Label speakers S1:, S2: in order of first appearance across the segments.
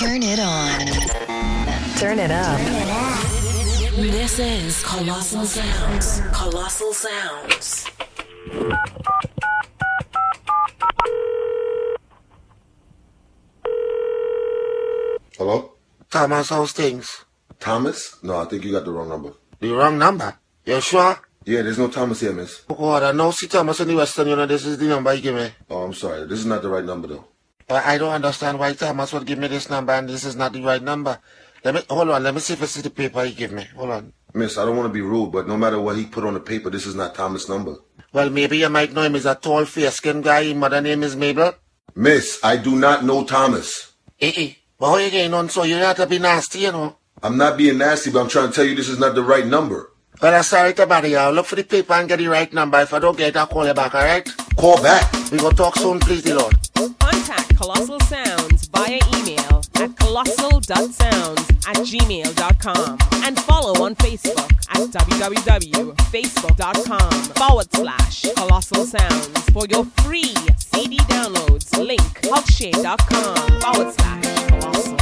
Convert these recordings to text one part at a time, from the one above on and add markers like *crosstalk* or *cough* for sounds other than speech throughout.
S1: Turn it on.
S2: Turn it up.
S1: This is Colossal Sounds. Colossal Sounds.
S3: Hello?
S4: Thomas, how's things?
S3: Thomas? No, I think you got the wrong number.
S4: The wrong number. You sure?
S3: Yeah, there's no Thomas here, miss.
S4: Oh God, I know see Thomas in the Western Union. This is the number you give me.
S3: Oh, I'm sorry. This is not the right number, though.
S4: But I don't understand why Thomas would give me this number and this is not the right number. Let me hold on. Let me see if it's the paper he give me. Hold on.
S3: Miss, I don't want to be rude, but no matter what he put on the paper, this is not Thomas' number.
S4: Well, maybe you might know him. He's a tall, fair-skinned guy. His mother name is Mabel.
S3: Miss, I do not know Thomas.
S4: Eh, eh. But how you getting on so you have to be nasty, you know?
S3: I'm not being nasty, but I'm trying to tell you this is not the right number.
S4: Well, I'm sorry to bother you. I'll look for the paper and get the right number. If I don't get it, I'll call you back, alright?
S3: Call back.
S4: We will talk soon, please, the Lord.
S5: Contact Colossal Sounds via email at colossal.sounds at gmail.com and follow on Facebook at www.facebook.com forward slash colossal sounds for your free CD downloads. Link hulkshare.com forward slash colossal.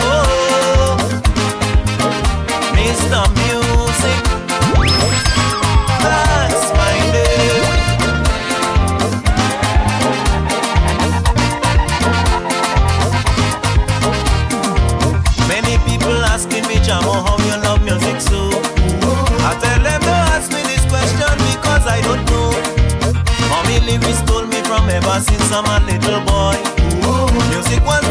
S6: Oh, Mr. since I'm a little boy. Music was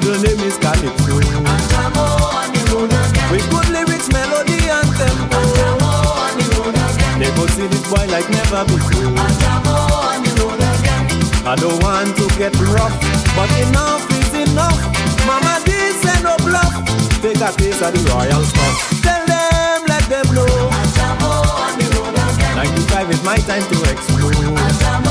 S7: middle name is Calypso. We good lyrics, melody, and tempo. They could see this boy like never before. I don't want to get rough, but enough is enough. Mama, this ain't no bluff. Take a piece of the royal stuff. Tell them, let them know. 95 is my time to
S6: explore.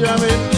S6: ya me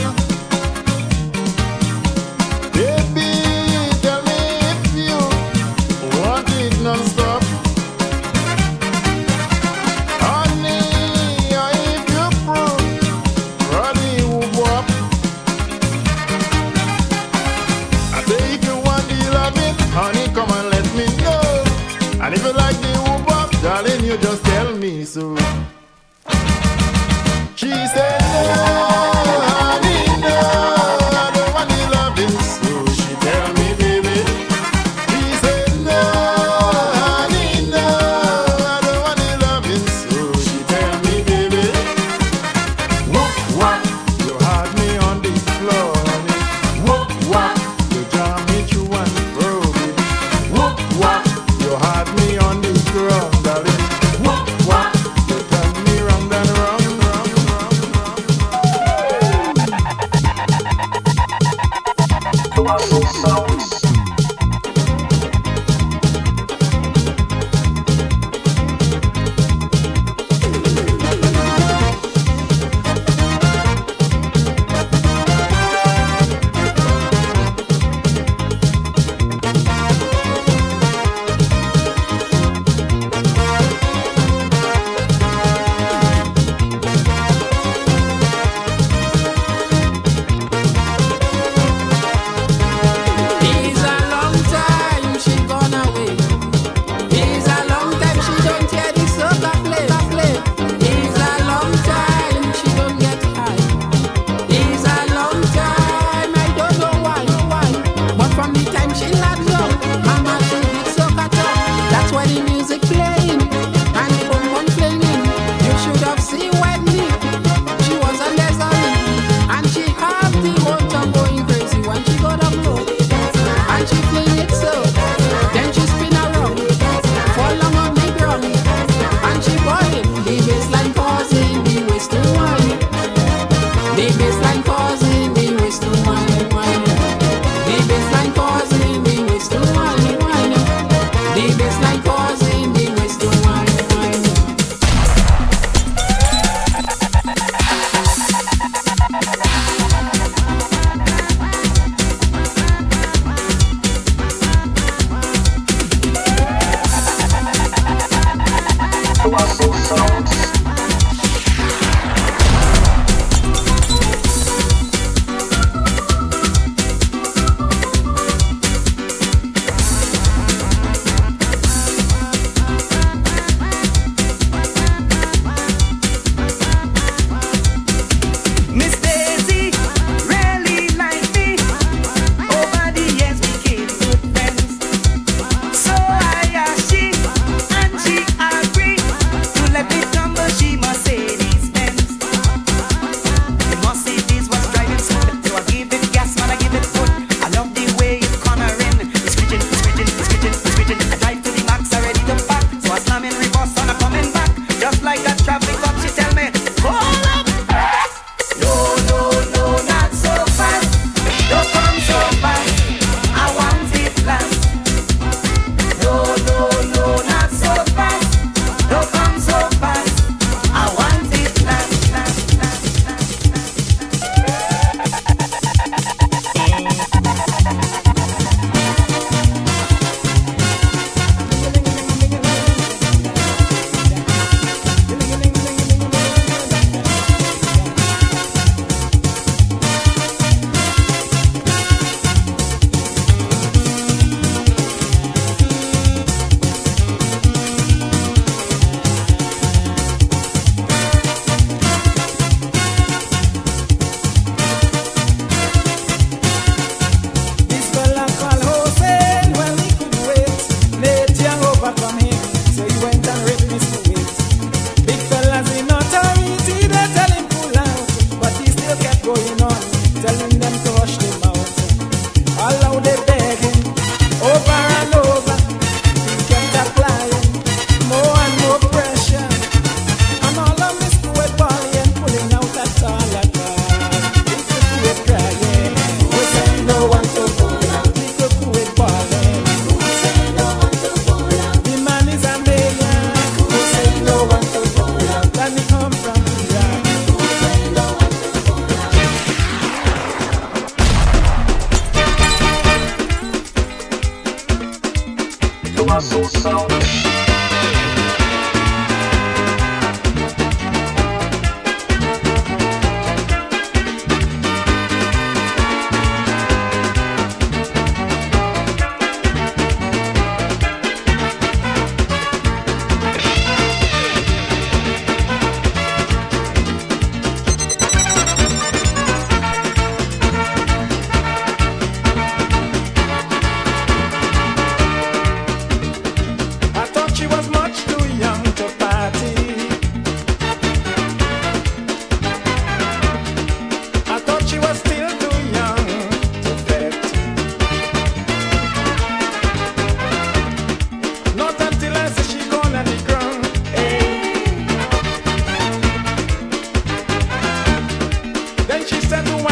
S8: said
S9: to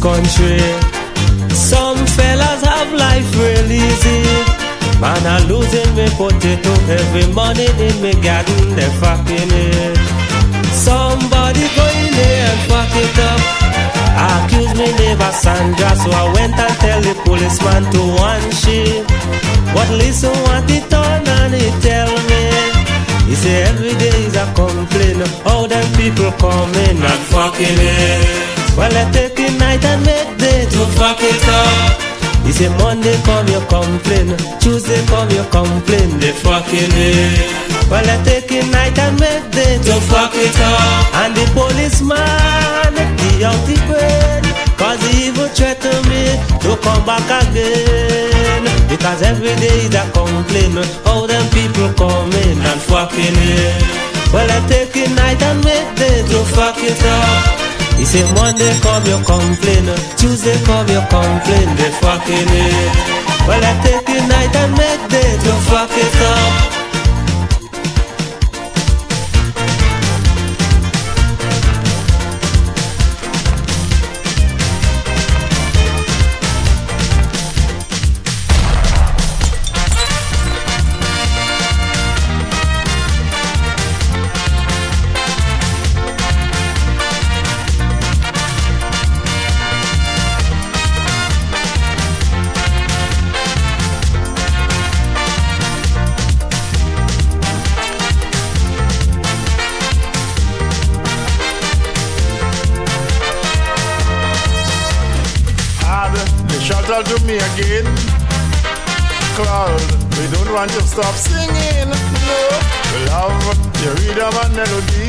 S10: country. Come you complain, Tuesday come you complain, they fucking it. Well, I take it night and make day to fuck it up. And the policeman, he out the brain, cause he even threaten me to come back again. Because every day is a complaint, how them people come in and fucking it. Well, I take it night and make day to fuck it up. He say Monday come you complain, Tuesday come you complain, they fucking it. Well I take it night and make day to fuck it up.
S8: We don't want you to stop singing. No, we love your rhythm and melody.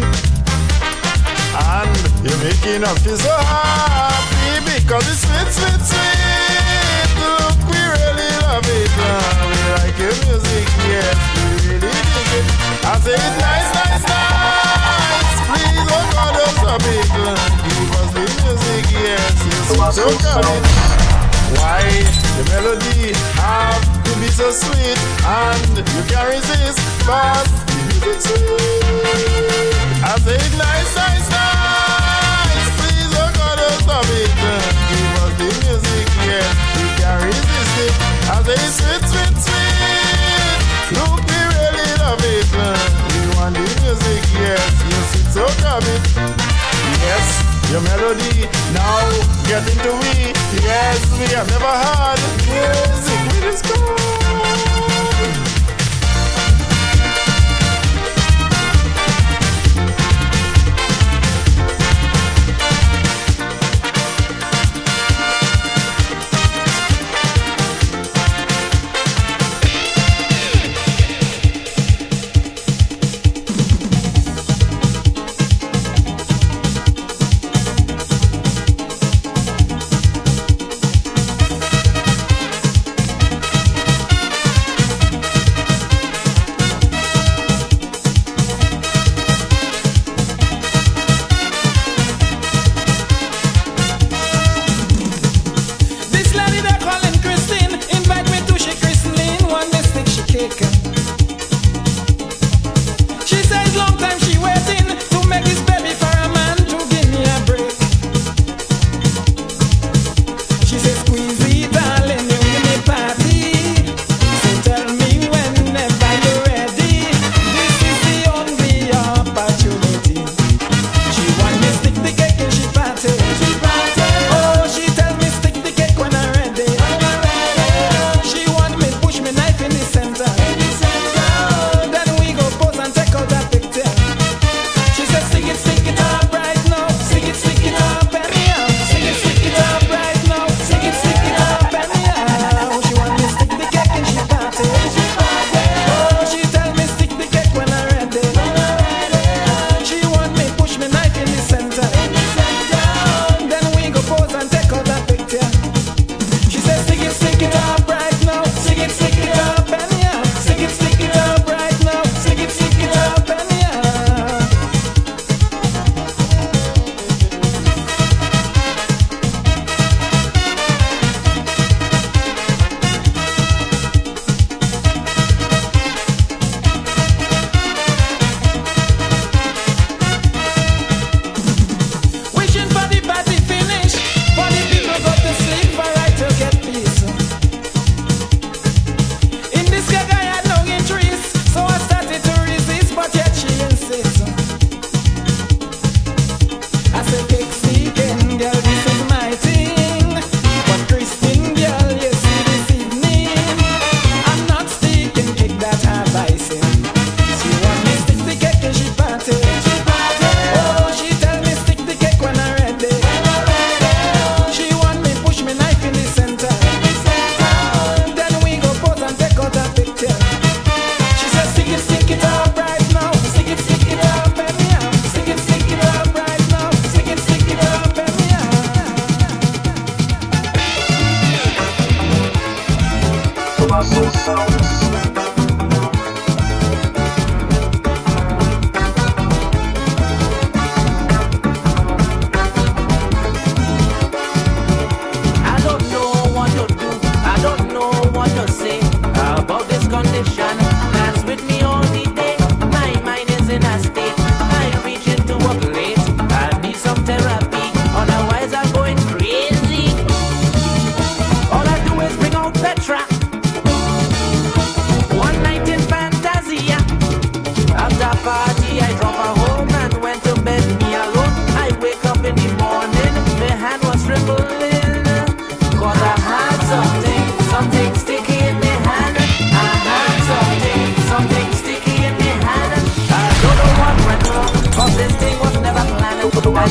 S8: And you're making us feel so happy because it's sweet, sweet, sweet. Look, we really love it. and We like your music, yes, we really dig it. I say it's nice, nice, nice. Please, oh God, don't stop it. Give us the music, yes, yes, it's so good. Why the melody have to be so sweet and you can't resist, but the music's sweet. I say nice, nice, nice. Please, oh God, don't stop it. Give us the music, yes, we can't resist it. I say it's sweet. Your melody now get into we. Yes, we have never had music with this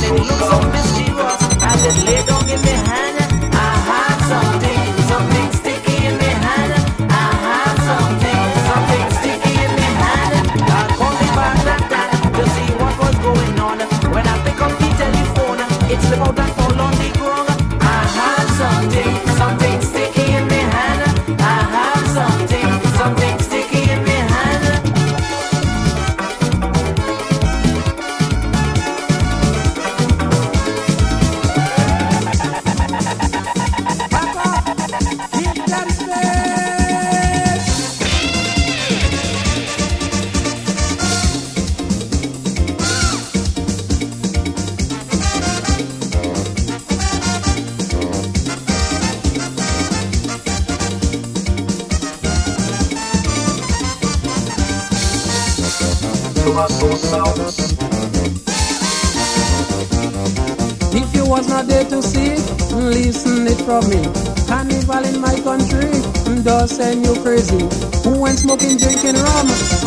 S9: de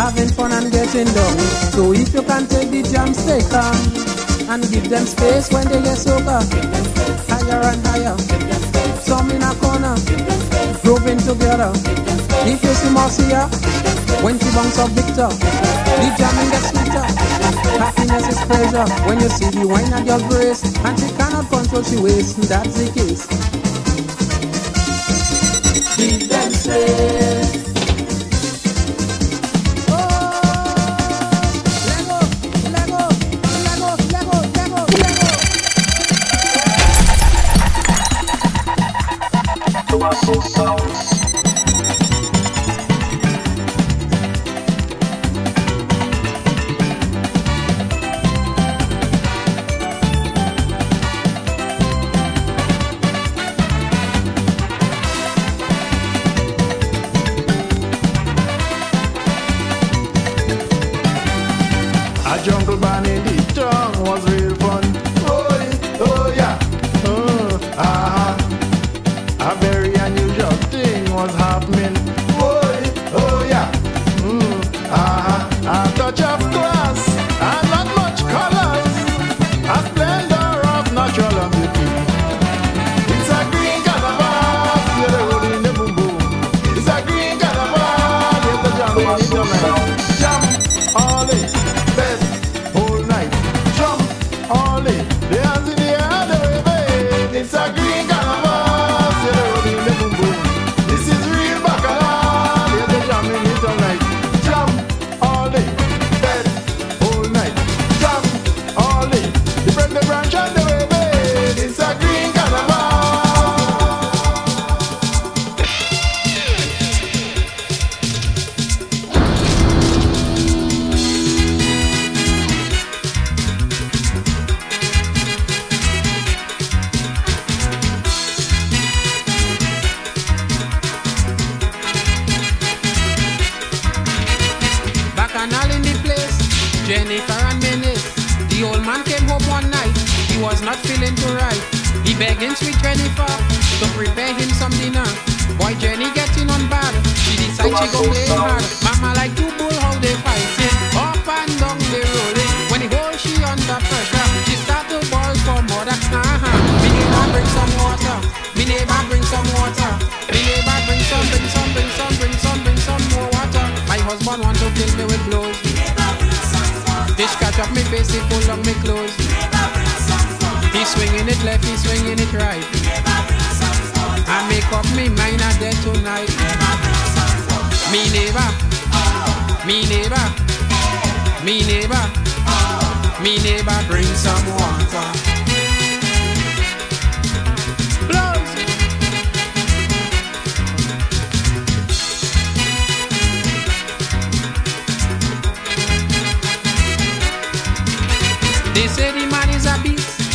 S9: having fun and getting down. So if you can take the jam, stay calm and give them space when they get sober. Higher and higher, some in a corner, grooving together. If you see Marcia, when she bounce up Victor, the jamming gets sweeter. Happiness is pleasure when you see the wine at your grace, and she cannot control she wastes. That's the case. Give them space. till me with blows. Dish catch up me face, he pull on me clothes. He's swinging it left, he's swinging it right. I make up me mind I dead tonight. Me neighbor, me neighbor, me neighbor, me neighbor, bring some water.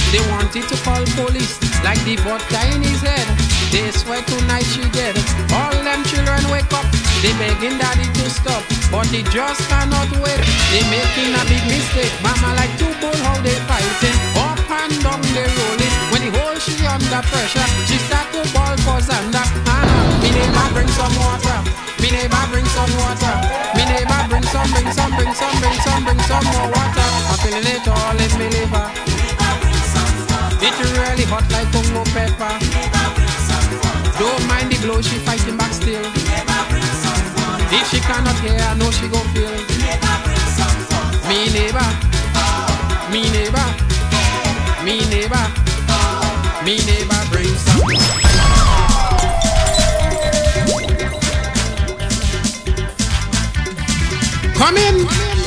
S9: They wanted to call police, like the vodka in his head. They swear tonight she dead. All them children wake up. They begging daddy to stop, but they just cannot wait. They making a big mistake. Mama like two bull how they fighting. Up and down they rolling. When the whole she under pressure, she start to ball for Xander. Ah, me neighbor bring some water. Me neighbor bring some water. Me neighbor bring some, bring some, bring some, bring some, bring some more water. I'm feeling it all in me liver. It really hot like Congo pepper. Don't mind the blow, she fighting back still. If she cannot hear, I know she gon' feel. Me neighbor, me neighbor, me neighbor, me neighbor bring some. Come in.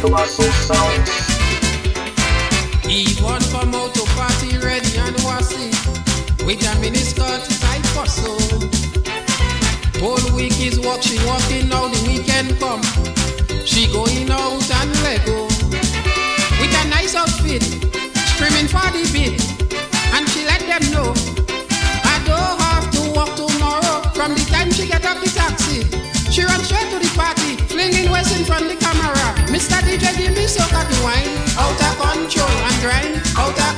S11: Colossal Sounds.
S9: Was come out to party ready and was it with a miniskirt tight for so. Whole week is work, she walking now the weekend come. She going out and let go with a nice outfit, screaming for the beat, and she let them know I don't have to work tomorrow. From the time she get off the taxi, she run straight to the party, flinging waist in front the camera. Give me so copy wine, out control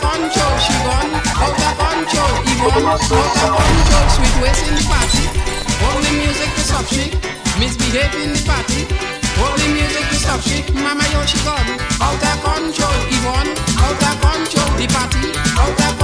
S9: control. She gone, control. Control. In the party, music to stop. Misbehave in the party, music to stop she. Mama, yo, she gone, out of control. Yvonne, out of control. The party, out of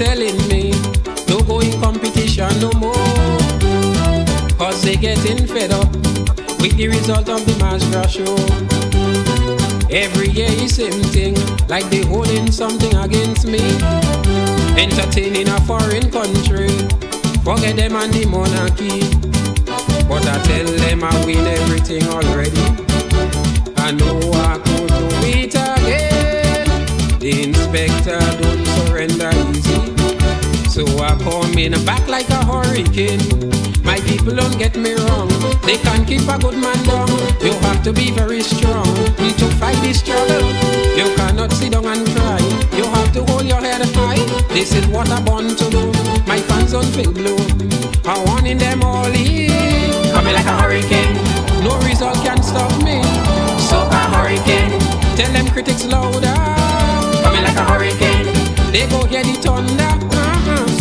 S9: telling me, don't go in competition no more. Cause they getting fed up with the result of the Masgra show. Every year is same thing, like they holding something against me. Entertaining a foreign country, forget them and the monarchy. But I tell them I win everything already. I know I could do it again. The inspector. So I come in back like a hurricane. My people don't get me wrong. They can't keep a good man down. You have to be very strong to fight this struggle. You cannot sit down and cry. You have to hold your head high. This is what I'm born to do. My fans don't feel blue. I want in them all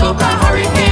S9: A hurricane.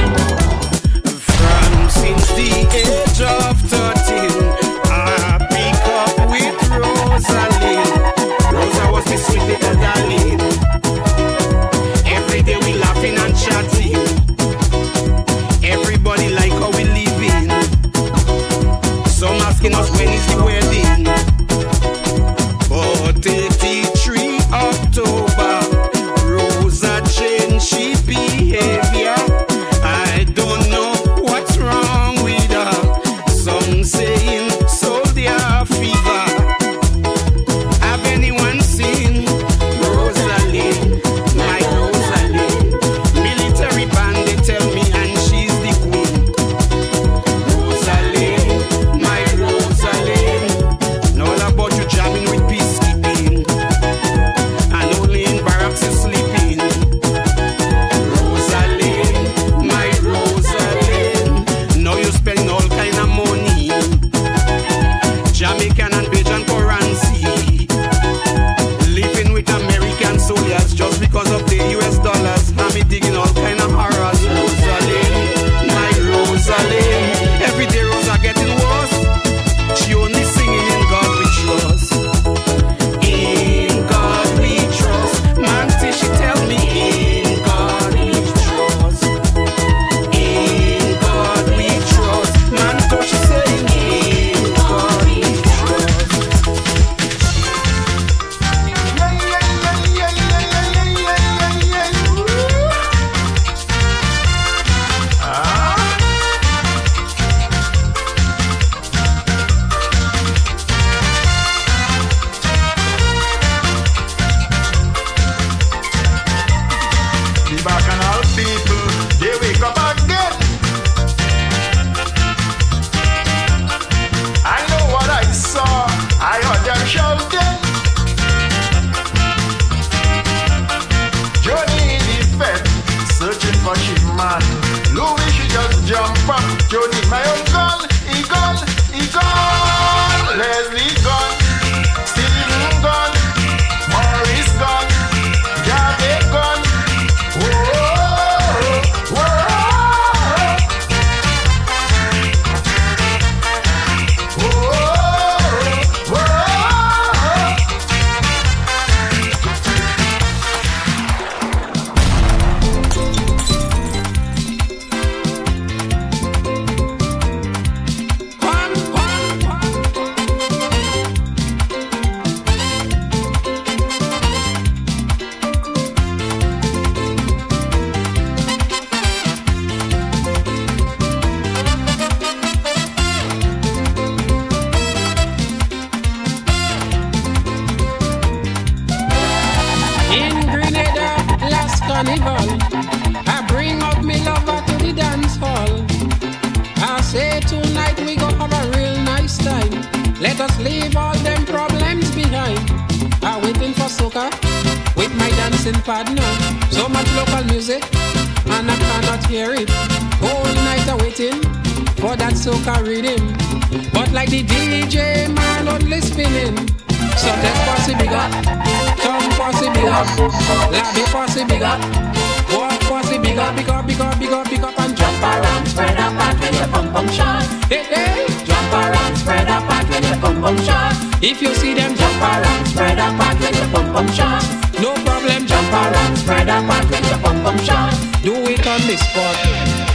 S12: Hey, hey. Jump around, spread apart, when you pump pump shot. If you see them jump around, spread apart, when you pump pump shot. No problem, jump around, spread apart, when you pump pump shot. Do it on the spot.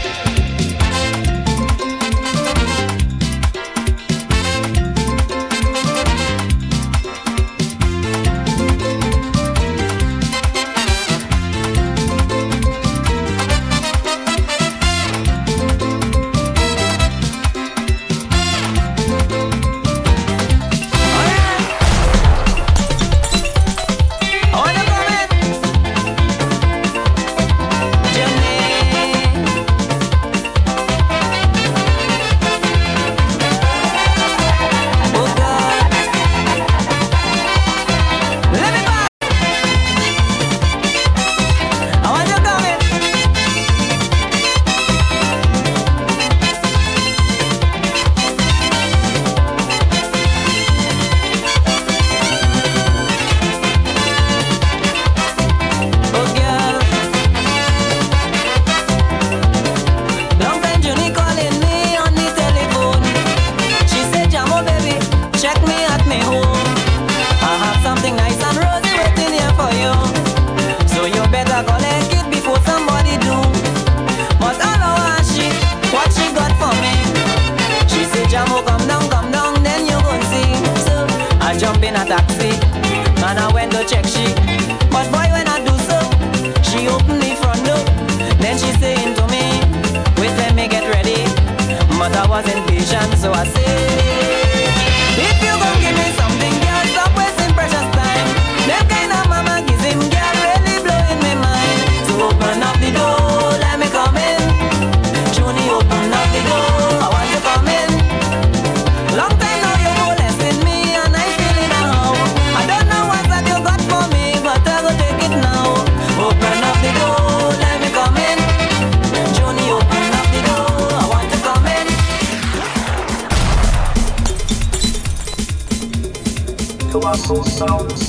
S9: So.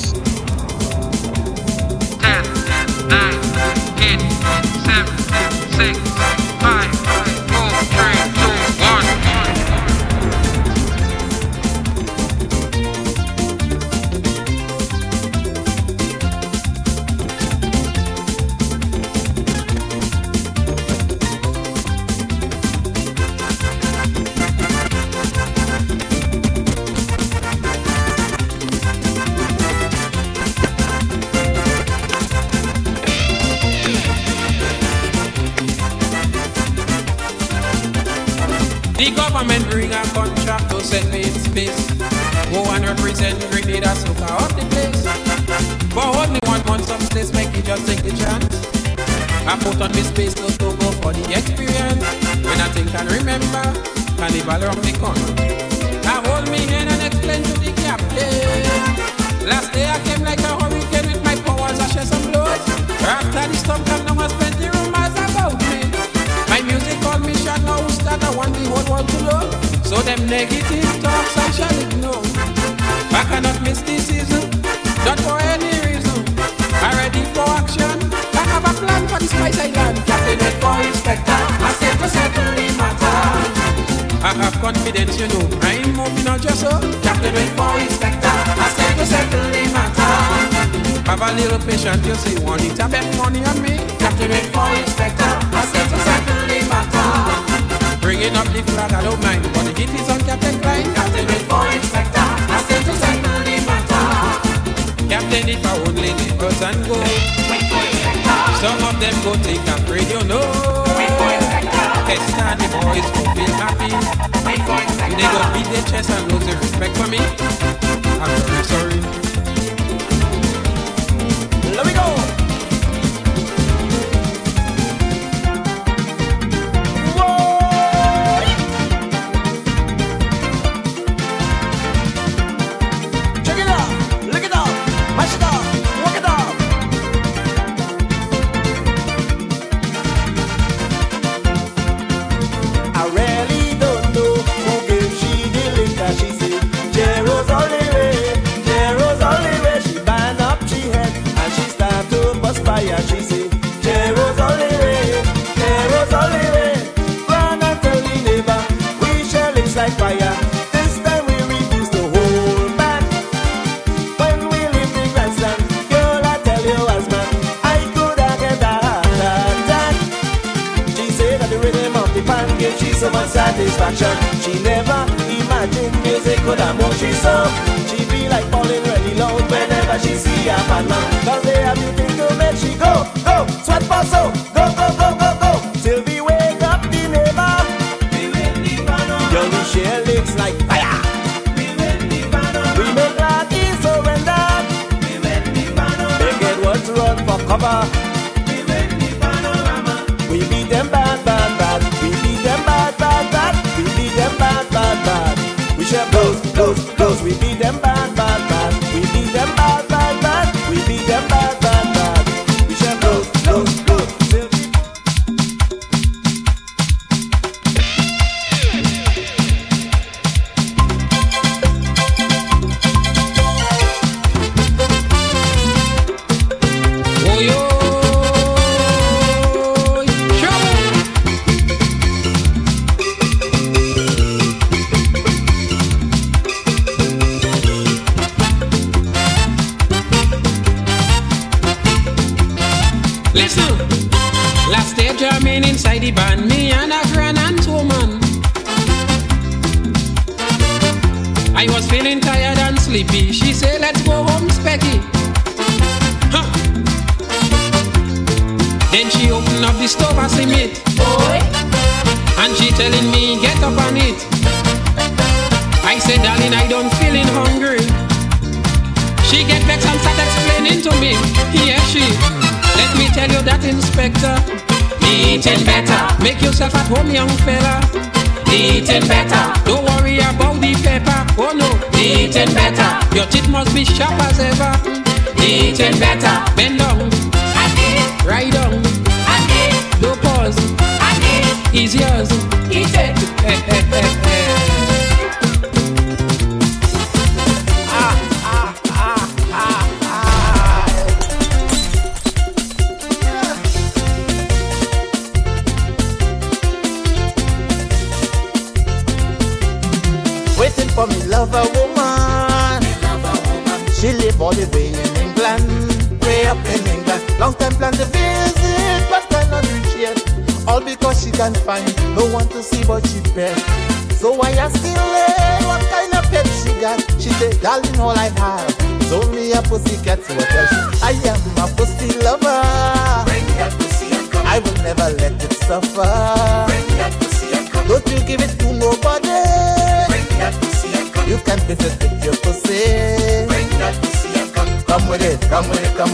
S12: out on this space just to go for the experience. When I think and remember, carnival from the corner. I hold me hand and explain to the captain. Last day I came like a hurricane with my powers, I shed some blows. After the storm come down, I spent the rumors about me. My music called me shot now, that I want the
S9: whole world to know. So them negative talks I shall ignore. I cannot miss this season. Don't go ahead. East Spice Island, Captain and Boy Inspector. I said to settle the matter. I have confidence, you know. I ain't moving on just so. Captain and Boy Inspector. I said to settle the matter. Have a little patience, you see. Want it to bet money on me? Captain and Boy Inspector. I said to settle the matter. Bringing up the flag, I don't mind. But the heat is on Captain Klein. Captain and Boy Inspector. I said to settle the matter. Captain, if I only live, and go them go take a break, you know. Next time the boys will feel happy. You they go beat their chest and lose their respect for me. I'm very sorry.
S6: Let me go.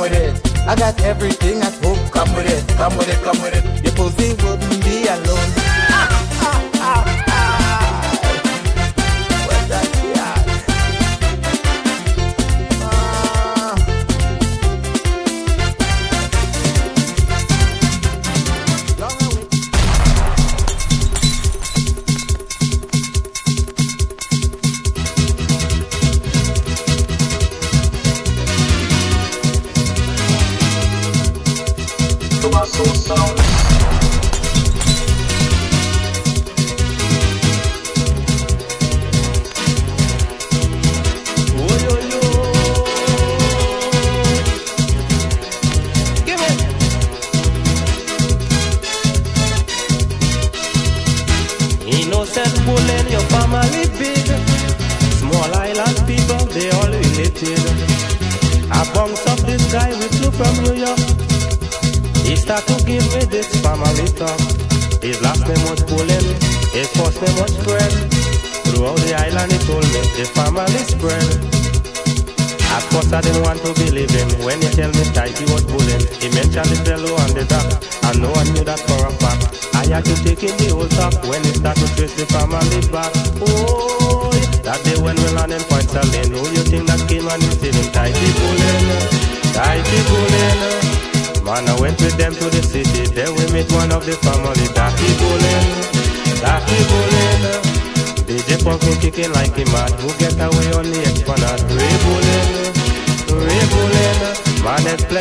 S13: with it. I got everything at home, come with it, come with it, come with it. Your pussy wouldn't be alone.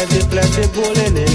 S10: plenty, plenty bull in
S9: it.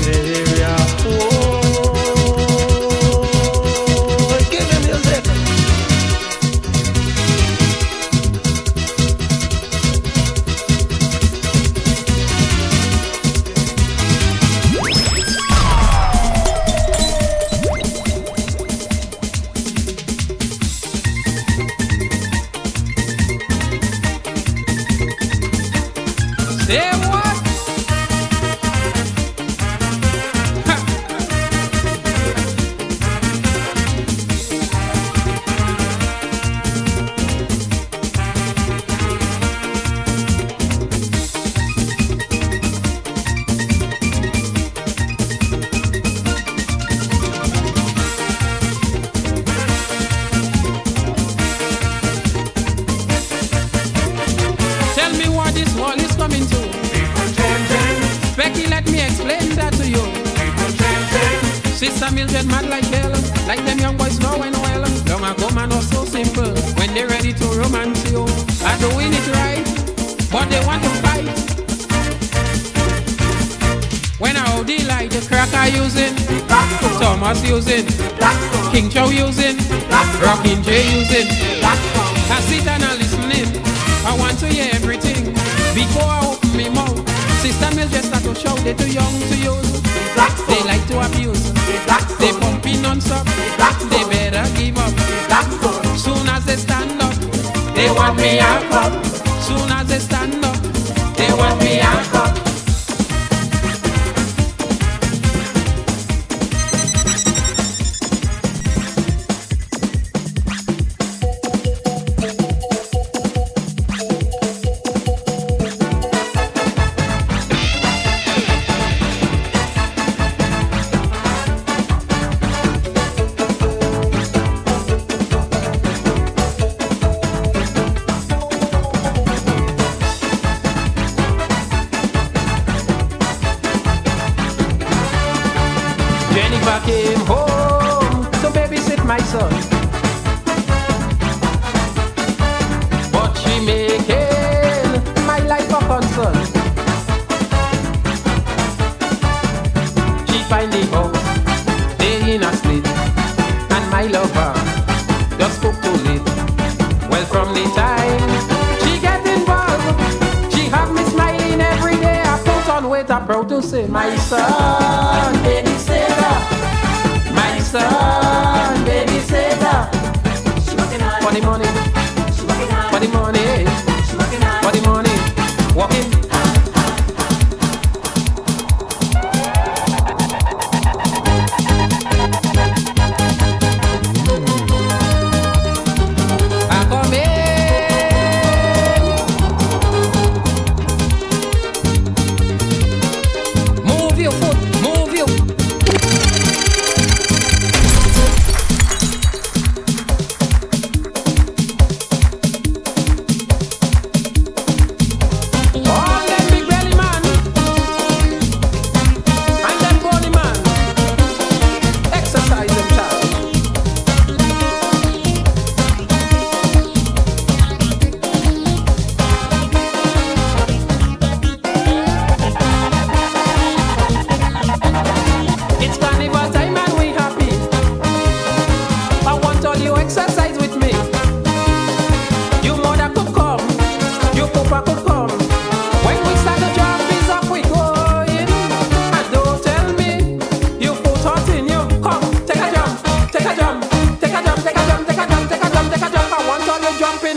S9: My mas.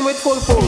S9: do it full force.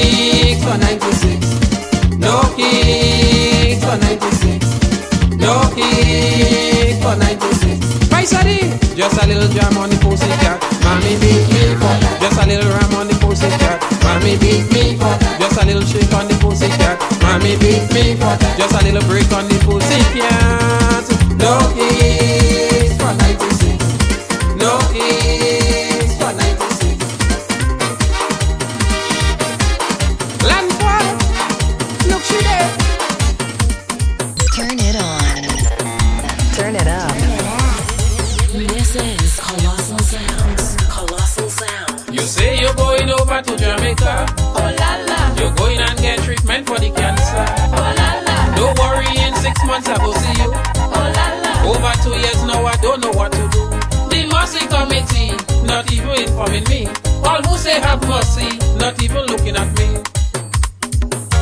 S9: Kicks for 96. No kicks for 96. No kicks for 96. Price of it. Just a little jam on the pussy cat. Mommy beat me for that. Just a little ram on the pussy cat. Mommy beat me for that. Just a little shake on the pussy cat. Mommy beat me for that. Just a little break on the pussy cat. No kicks over to Jamaica.
S14: Oh la la,
S9: You're going and get treatment for the cancer.
S14: oh la la,
S9: Don't worry, in six months I will see you.
S14: oh la la.
S9: Over two years now, I don't know what to do. The mercy committee, not even informing me. All who say have mercy, not even looking at me.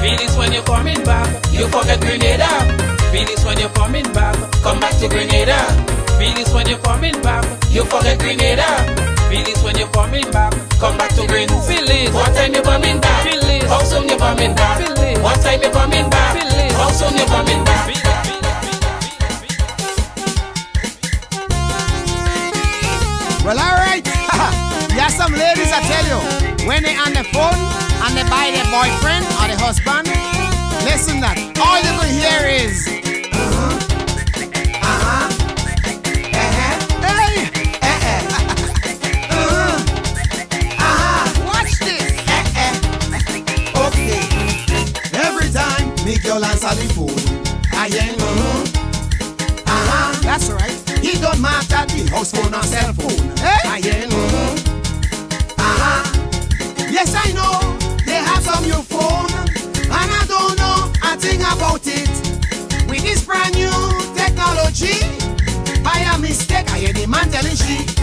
S9: Feel this when you're coming back, you forget Grenada. Feel this when you're coming back, come back to Grenada. Feel this when you're coming back, you forget Grenada. Feel this when you're coming back, come back to Grenada. Feel it. What time you coming back? Feel it. How soon you coming back? Feel it. What time you coming back? Feel it. How soon you coming back? Feel it.
S15: Well, alright. *laughs* There's some ladies, I tell you, when they on the phone and they buy their boyfriend or the husband, listen that. All you will hear is. Uh-huh.
S8: the phone. I ain't uh-huh. Uh-huh.
S15: That's right.
S8: He don't matter the house phone or cell phone.
S15: Hey?
S8: I ain't uh-huh. Uh-huh. Yes, I know. They have some new phone.
S16: And
S17: I don't know a thing about it. With this brand new technology. By a mistake, I hear the
S18: man
S9: telling she.